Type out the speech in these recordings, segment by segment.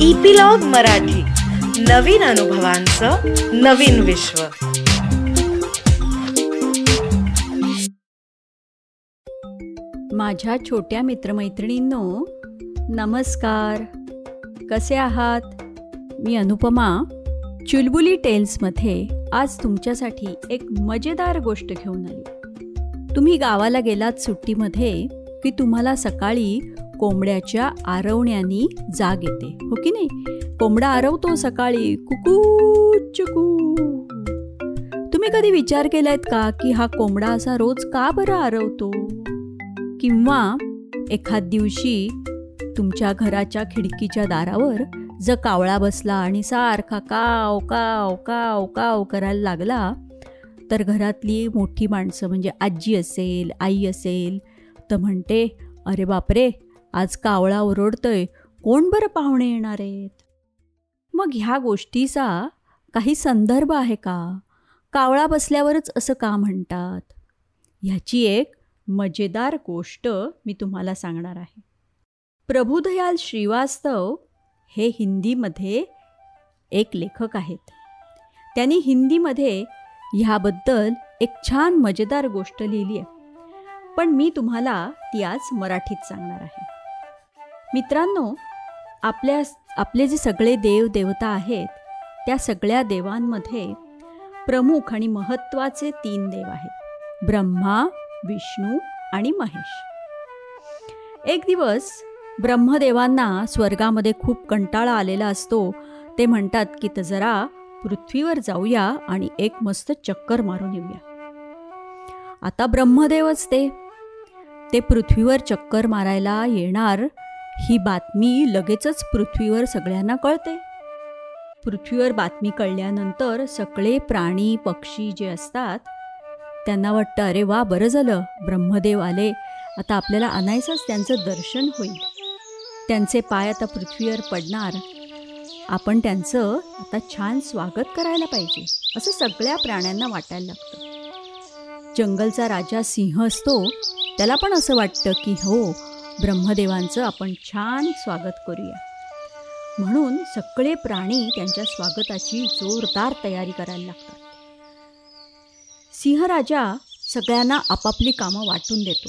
Epilogue Marathi. नवीन अनुभवांचं नवीन विश्व. माझ्या छोट्या मित्रमैत्रिणींनो नमस्कार. कसे आहात? मी अनुपमा चुलबुली टेल्समध्ये आज तुमच्यासाठी एक मजेदार गोष्ट घेऊन आली. तुम्ही गावाला गेलात सुट्टीमध्ये की तुम्हाला सकाळी कोंबड्याच्या आरवण्यानी जाग येते. हो की नाही? कोंबडा आरवतो सकाळी. कुकू चुकू. तुम्ही कधी विचार केलायत का की हा कोंबडा असा रोज का बरं आरवतो? किंवा एखाद दिवशी तुमच्या घराच्या खिडकीच्या दारावर जर कावळा बसला आणि सारखा काव काव काव काव करायला लागला तर घरातली मोठी माणसं म्हणजे आजी असेल आई असेल तर म्हणते अरे बापरे आज कावळा ओरडतोय कोण बरं पाहुणे येणार आहेत? मग ह्या गोष्टीचा काही संदर्भ आहे का? कावळा बसल्यावरच असं का म्हणतात? ह्याची एक मजेदार गोष्ट मी तुम्हाला सांगणार आहे. प्रभुदयाल श्रीवास्तव हे हिंदीमध्ये एक लेखक आहेत. त्यांनी हिंदीमध्ये ह्याबद्दल एक छान मजेदार गोष्ट लिहिली आहे. पण मी तुम्हाला ती आज मराठीत सांगणार आहे. मित्रांनो आपल्या आपले जे सगळे देव देवता आहेत त्या सगळ्या देवांमध्ये प्रमुख आणि महत्त्वाचे तीन देव आहेत. ब्रह्मा विष्णू आणि महेश. एक दिवस ब्रह्मदेवांना स्वर्गामध्ये खूप कंटाळा आलेला असतो. ते म्हणतात की तर जरा पृथ्वीवर जाऊया आणि एक मस्त चक्कर मारून येऊया. आता ब्रह्मदेवच ते. ते पृथ्वीवर चक्कर मारायला येणार ही बातमी लगेचच पृथ्वीवर सगळ्यांना कळते. पृथ्वीवर बातमी कळल्यानंतर सगळे प्राणी पक्षी जे असतात त्यांना वाटतं अरे वा बरं झालं. ब्रह्मदेव आले. आता आपल्याला आणायचंच त्यांचं दर्शन होईल. त्यांचे पाय आता पृथ्वीवर पडणार. आपण त्यांचं आता छान स्वागत करायला पाहिजे. असं सगळ्या प्राण्यांना वाटायला लागतं. जंगलचा राजा सिंह असतो त्याला पण असं वाटतं की हो ब्रह्मदेवांचं आपण छान स्वागत करूया. म्हणून सगळे प्राणी त्यांच्या स्वागताची जोरदार तयारी करायला लागतात. सिंहराजा सगळ्यांना आपापली कामं वाटून देतो.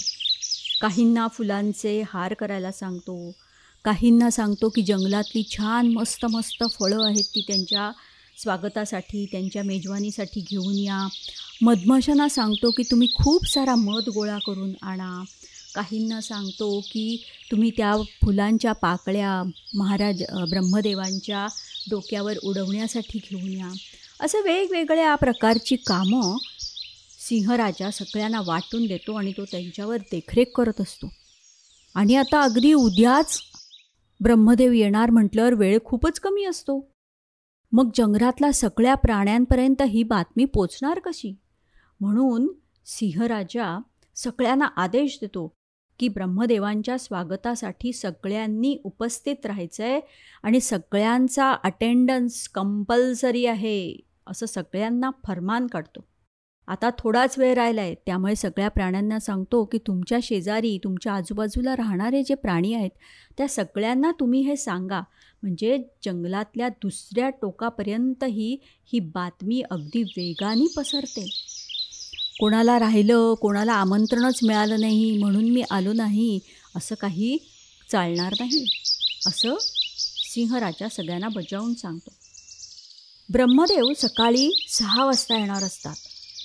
काहींना फुलांचे हार करायला सांगतो. काहींना सांगतो की जंगलातली छान मस्त मस्त फळं आहेत ती त्यांच्या स्वागतासाठी त्यांच्या मेजवानीसाठी घेऊन या. मधमाशांना सांगतो की तुम्ही खूप सारा मध गोळा करून आणा. काहींना सांगतो की तुम्ही त्या फुलांच्या पाकळ्या महाराज ब्रह्मदेवांच्या डोक्यावर उडवण्यासाठी घेऊन या. असं वेगवेगळ्या प्रकारची कामं सिंहराजा सगळ्यांना वाटून देतो आणि तो त्यांच्यावर देखरेख करत असतो. आणि आता अगदी उद्याच ब्रह्मदेव येणार म्हटल्यावर वेळ खूपच कमी असतो. मग जंगलातला सगळ्या प्राण्यांपर्यंत ही बातमी पोचणार कशी? म्हणून सिंहराजा सगळ्यांना आदेश देतो की ब्रह्मदेवांच्या स्वागतासाठी सगळ्यांनी उपस्थित राहायचं आहे आणि सगळ्यांचा अटेंडन्स कंपल्सरी आहे असं सगळ्यांना फरमान काढतो. आता थोडाच वेळ राहिला आहे त्यामुळे सगळ्या प्राण्यांना सांगतो की तुमच्या शेजारी तुमच्या आजूबाजूला राहणारे जे प्राणी आहेत त्या सगळ्यांना तुम्ही हे सांगा. म्हणजे जंगलातल्या दुसऱ्या टोकापर्यंतही ही बातमी अगदी वेगाने पसरते. कोणाला राहिलं कोणाला आमंत्रणच मिळालं नाही म्हणून मी आलो नाही असं काही चालणार नाही असं सिंहराजा सगळ्यांना बजावून सांगतो. ब्रह्मदेव सकाळी सहा वाजता येणार असतात.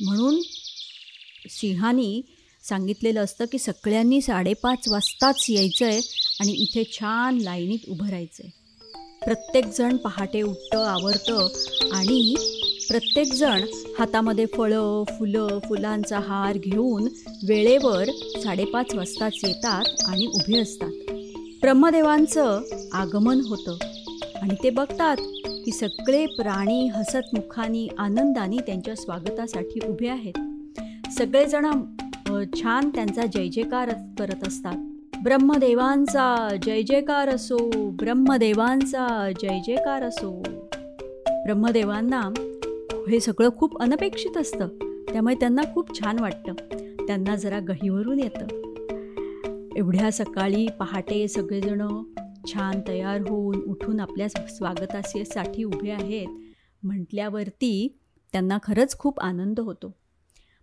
म्हणून सिंहानी सांगितलेलं असतं की सगळ्यांनी साडेपाच वाजताच यायचं आहे आणि इथे छान लाईनीत उभं राहायचं आहे प्रत्येकजण पहाटे उठतं आवरतं आणि प्रत्येकजण हातामध्ये फळं फुलं फुलांचा हार घेऊन वेळेवर साडेपाच वाजताच येतात आणि उभे असतात. ब्रह्मदेवांचं आगमन होतं आणि ते बघतात की सगळे प्राणी हसतमुखानी आनंदाने त्यांच्या स्वागतासाठी उभे आहेत. सगळेजण छान त्यांचा जय जयकार करत असतात. ब्रह्मदेवांचा जय जयकार असो ब्रह्मदेवांचा जय जयकार असो. ब्रह्मदेवांना हे सगळं खूप अनपेक्षित असतं. त्यामुळे त्यांना खूप छान वाटतं. त्यांना जरा गहीवरून येतं. एवढ्या सकाळी पहाटे सगळेजणं छान तयार होऊन उठून आपल्या स्वागतासाठी उभे आहेत म्हटल्यावरती त्यांना खरंच खूप आनंद होतो.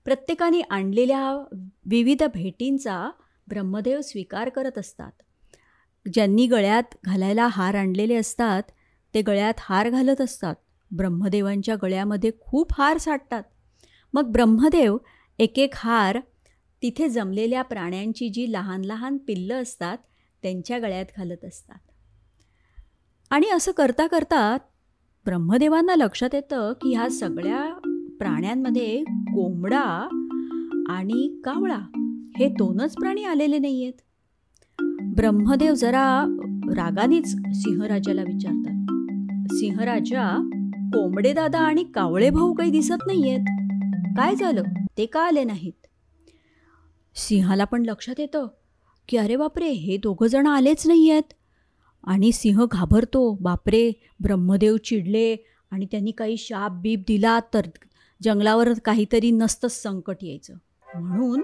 प्रत्येकाने आणलेल्या विविध भेटींचा ब्रह्मदेव स्वीकार करत असतात. ज्यांनी गळ्यात घालायला हार आणलेले असतात ते गळ्यात हार घालत असतात. ब्रह्मदेवांच्या गळ्यामध्ये खूप हार साठतात. मग ब्रह्मदेव एक एक हार तिथे जमलेल्या प्राण्यांची जी लहान लहान पिल्लं असतात त्यांच्या गळ्यात घालत असतात. आणि असं करता करता ब्रह्मदेवांना लक्षात येतं की ह्या सगळ्या प्राण्यांमध्ये कोंबडा आणि कावळा हे दोनच प्राणी आलेले नाही आहेत ब्रह्मदेव जरा रागानेच सिंहराजाला विचारतात. सिंहराजा कोंबडे दादा आणि कावळे भाऊ काही दिसत नाहीयेत. काय झालं? ते का आले नाहीत? सिंहाला पण लक्षात येतं की अरे बापरे हे दोघं जण आलेच नाही आहेत आणि सिंह घाबरतो. बापरे ब्रह्मदेव चिडले आणि त्यांनी काही शाप बीप दिला तर जंगलावर काहीतरी नसतंच संकट यायचं. म्हणून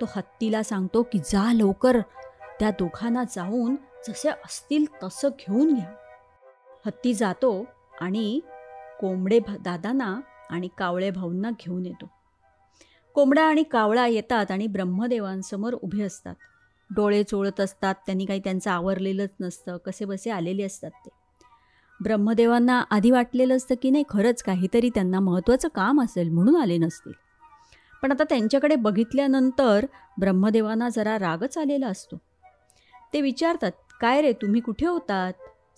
तो हत्तीला सांगतो की जा लवकर त्या दोघांना जाऊन जसे असतील तसं घेऊन घ्या. हत्ती जातो आणि कोंबडे दादांना आणि कावळे भाऊंना घेऊन येतो. कोंबडा आणि कावळा येतात आणि ब्रह्मदेवांसमोर उभे असतात. डोळे चोळत असतात त्यांनी काही त्यांचं आवरलेलंच नसतं कसे बसे आलेले असतात ते. ब्रह्मदेवांना आधी वाटलेलं असतं की नाही खरंच काहीतरी त्यांना महत्त्वाचं काम असेल म्हणून आले नसतील. पण आता त्यांच्याकडे बघितल्यानंतर ब्रह्मदेवांना जरा रागच आलेला असतो. ते विचारतात काय रे तुम्ही कुठे होतात?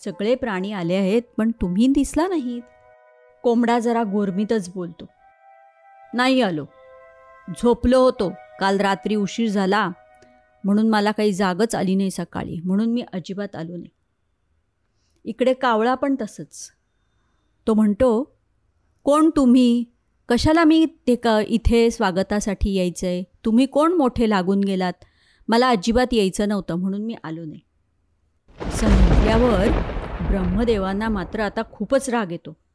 सगळे प्राणी आले आहेत पण तुम्ही दिसला नाहीत. कोंबडा जरा गोरमीतच बोलतो. नाही आलो. झोपलो होतो. काल रात्री उशीर झाला. म्हणून मला काही जागच आली नाही सकाळी. म्हणून मी अजिबात आलो नाही. इकडे कावळा पण तसंच. तो म्हणतो कोण तुम्ही? कशाला मी ते क इथे स्वागतासाठी यायचं आहे तुम्ही कोण मोठे लागून गेलात? मला अजिबात यायचं नव्हतं. म्हणून मी आलो नाही. संपल्यावर म्हटल्यावर ब्रह्मदेवांना मात्र आता खूपच राग येतो.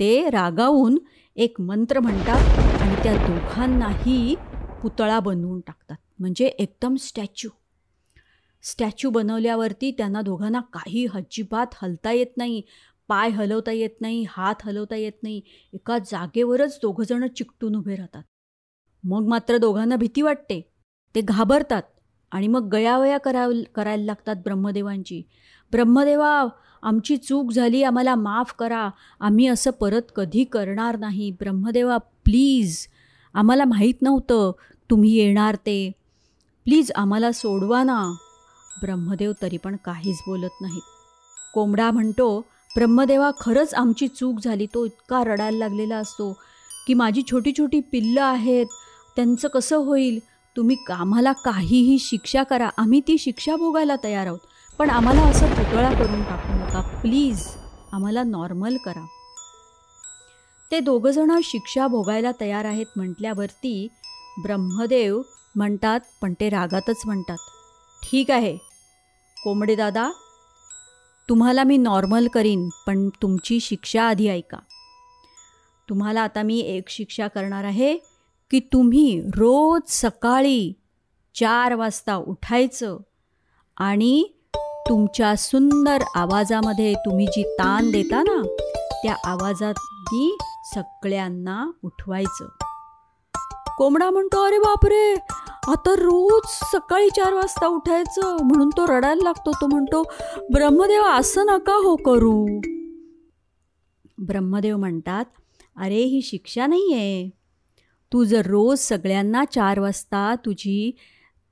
ते रागावून एक मंत्र म्हणतात आणि त्या दोघांनाही पुतळा बनवून टाकतात. म्हणजे एकदम स्टॅच्यू. स्टॅच्यू बनवल्यावरती त्यांना दोघांना काही अजिबात हलता येत नाही पाय हलवता येत नाही हात हलवता येत नाही. एका जागेवरच दोघंजणं चिकटून उभे राहतात. मग मात्र दोघांना भीती वाटते. ते घाबरतात आणि मग गयावया करा करायला लागतात ब्रह्मदेवांची. ब्रह्मदेवा आमची चूक झाली आम्हाला माफ करा. आम्ही असं परत कधी करणार नाही. ब्रह्मदेवा प्लीज. आम्हाला माहीत नव्हतं तुम्ही येणार ते. प्लीज आम्हाला सोडवा ना. ब्रह्मदेव तरी पण काहीच बोलत नाहीत. कोंबडा म्हणतो ब्रह्मदेवा खरंच आमची चूक झाली. तो इतका रडायला लागलेला असतो की माझी छोटी छोटी पिल्लं आहेत. त्यांचं कसं होईल? तुम्ही आम्हाला काहीही शिक्षा करा. आम्ही ती शिक्षा भोगायला तयार आहोत. पण आम्हाला असं पुतळा करून टाकू नका. प्लीज आम्हाला नॉर्मल करा. ते दोघंजणं शिक्षा भोगायला तयार आहेत म्हटल्यावरती ब्रह्मदेव म्हणतात पण ते रागातच म्हणतात. ठीक आहे. कोंबडे दादा तुम्हाला मी नॉर्मल करीन पण तुमची शिक्षा आधी ऐका. तुम्हाला आता मी एक शिक्षा करणार आहे की तुम्ही रोज सकाळी चार वाजता उठायचं आणि तुमच्या सुंदर आवाजामध्ये तुम्ही जी ताण देता ना त्या आवाजात मी सगळ्यांना उठवायचं. कोंबडा म्हणतो अरे बापरे आता रोज सकाळी चार वाजता उठायचं म्हणून तो रडायला लागतो. तो म्हणतो ब्रह्मदेव असं नका हो करू. ब्रह्मदेव म्हणतात अरे ही शिक्षा नाही आहे तू जर रोज सगळ्यांना चार वाजता तुझी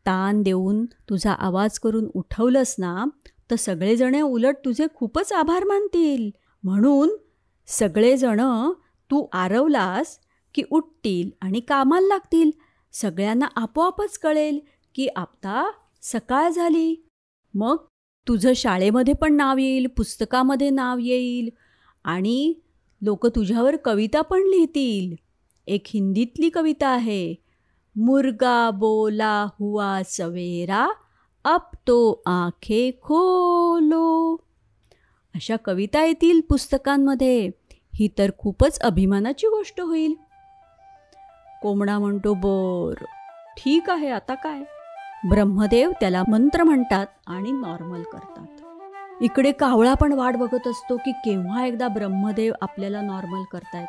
ताण देऊन तुझा आवाज करून उठवलंस ना तर सगळेजण उलट तुझे खूपच आभार मानतील. म्हणून सगळेजणं तू आरवलास की उठतील आणि कामाला लागतील. सगळ्यांना आपोआपच कळेल की आता सकाळ झाली. मग तुझं शाळेमध्ये पण नाव येईल पुस्तकामध्ये नाव येईल आणि लोक तुझ्यावर कविता पण लिहितील. एक हिंदीतली कविता आहे. मुर्गा बोला हुआ सवेरा अब तो आखे खोलो. अशा कविता येतील पुस्तकांमध्ये. ही तर खूपच अभिमानाची गोष्ट होईल. कोंबडा म्हणतो बर. ठीक आहे आता काय? ब्रह्मदेव त्याला मंत्र म्हणतात आणि नॉर्मल करतात. इकडे कावळा पण वाट बघत असतो की केव्हा एकदा ब्रह्मदेव आपल्याला नॉर्मल करतायत.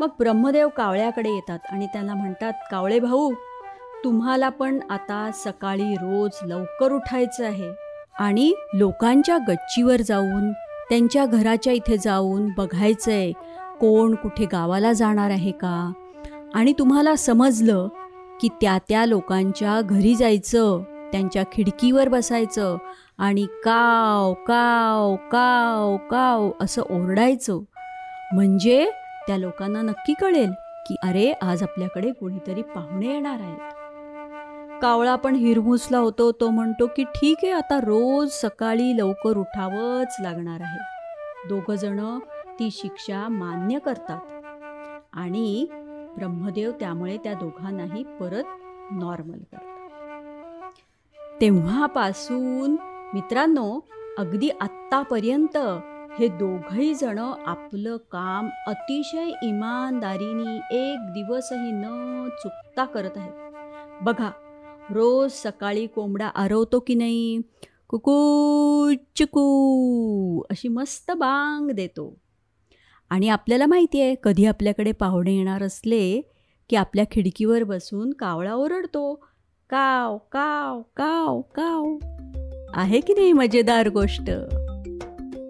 मग ब्रह्मदेव कावळ्याकडे येतात आणि त्याला म्हणतात कावळे भाऊ तुम्हाला पण आता सकाळी रोज लवकर उठायचं आहे आणि लोकांच्या गच्चीवर जाऊन त्यांच्या घराच्या इथे जाऊन बघायचं आहे कोण कुठे गावाला जाणार आहे का? आणि तुम्हाला समजलं की त्या त्या लोकांच्या घरी जायचं त्यांच्या खिडकीवर बसायचं आणि काव काव काव काव असं ओरडायचं. म्हणजे त्या लोकांना नक्की कळेल की अरे आज आपल्याकडे कोणीतरी पाहुणे येणार आहेत. कावळा पण हिरमुसला होतो. तो म्हणतो की ठीक आहे आता रोज सकाळी लवकर उठावंच लागणार आहे. दोघ जण ती शिक्षा मान्य करतात. आणि ब्रह्मदेव त्यामुळे त्या दोघांनाही परत नॉर्मल करतात. तेव्हापासून मित्रांनो अगदी आत्तापर्यंत हे दोघही जण आपलं काम अतिशय इमानदारीने एक दिवसही न चुकता करत आहेत. बघा रोज सकाळी कोंबडा आरवतो की नाही? कुकू चिकू अशी मस्त बांग देतो. आणि आपल्याला माहिती आहे कधी आपल्याकडे पाहुणे येणार असले की आपल्या खिडकीवर बसून कावळा ओरडतो. काव काव काव काव. आहे की नाही मजेदार गोष्ट?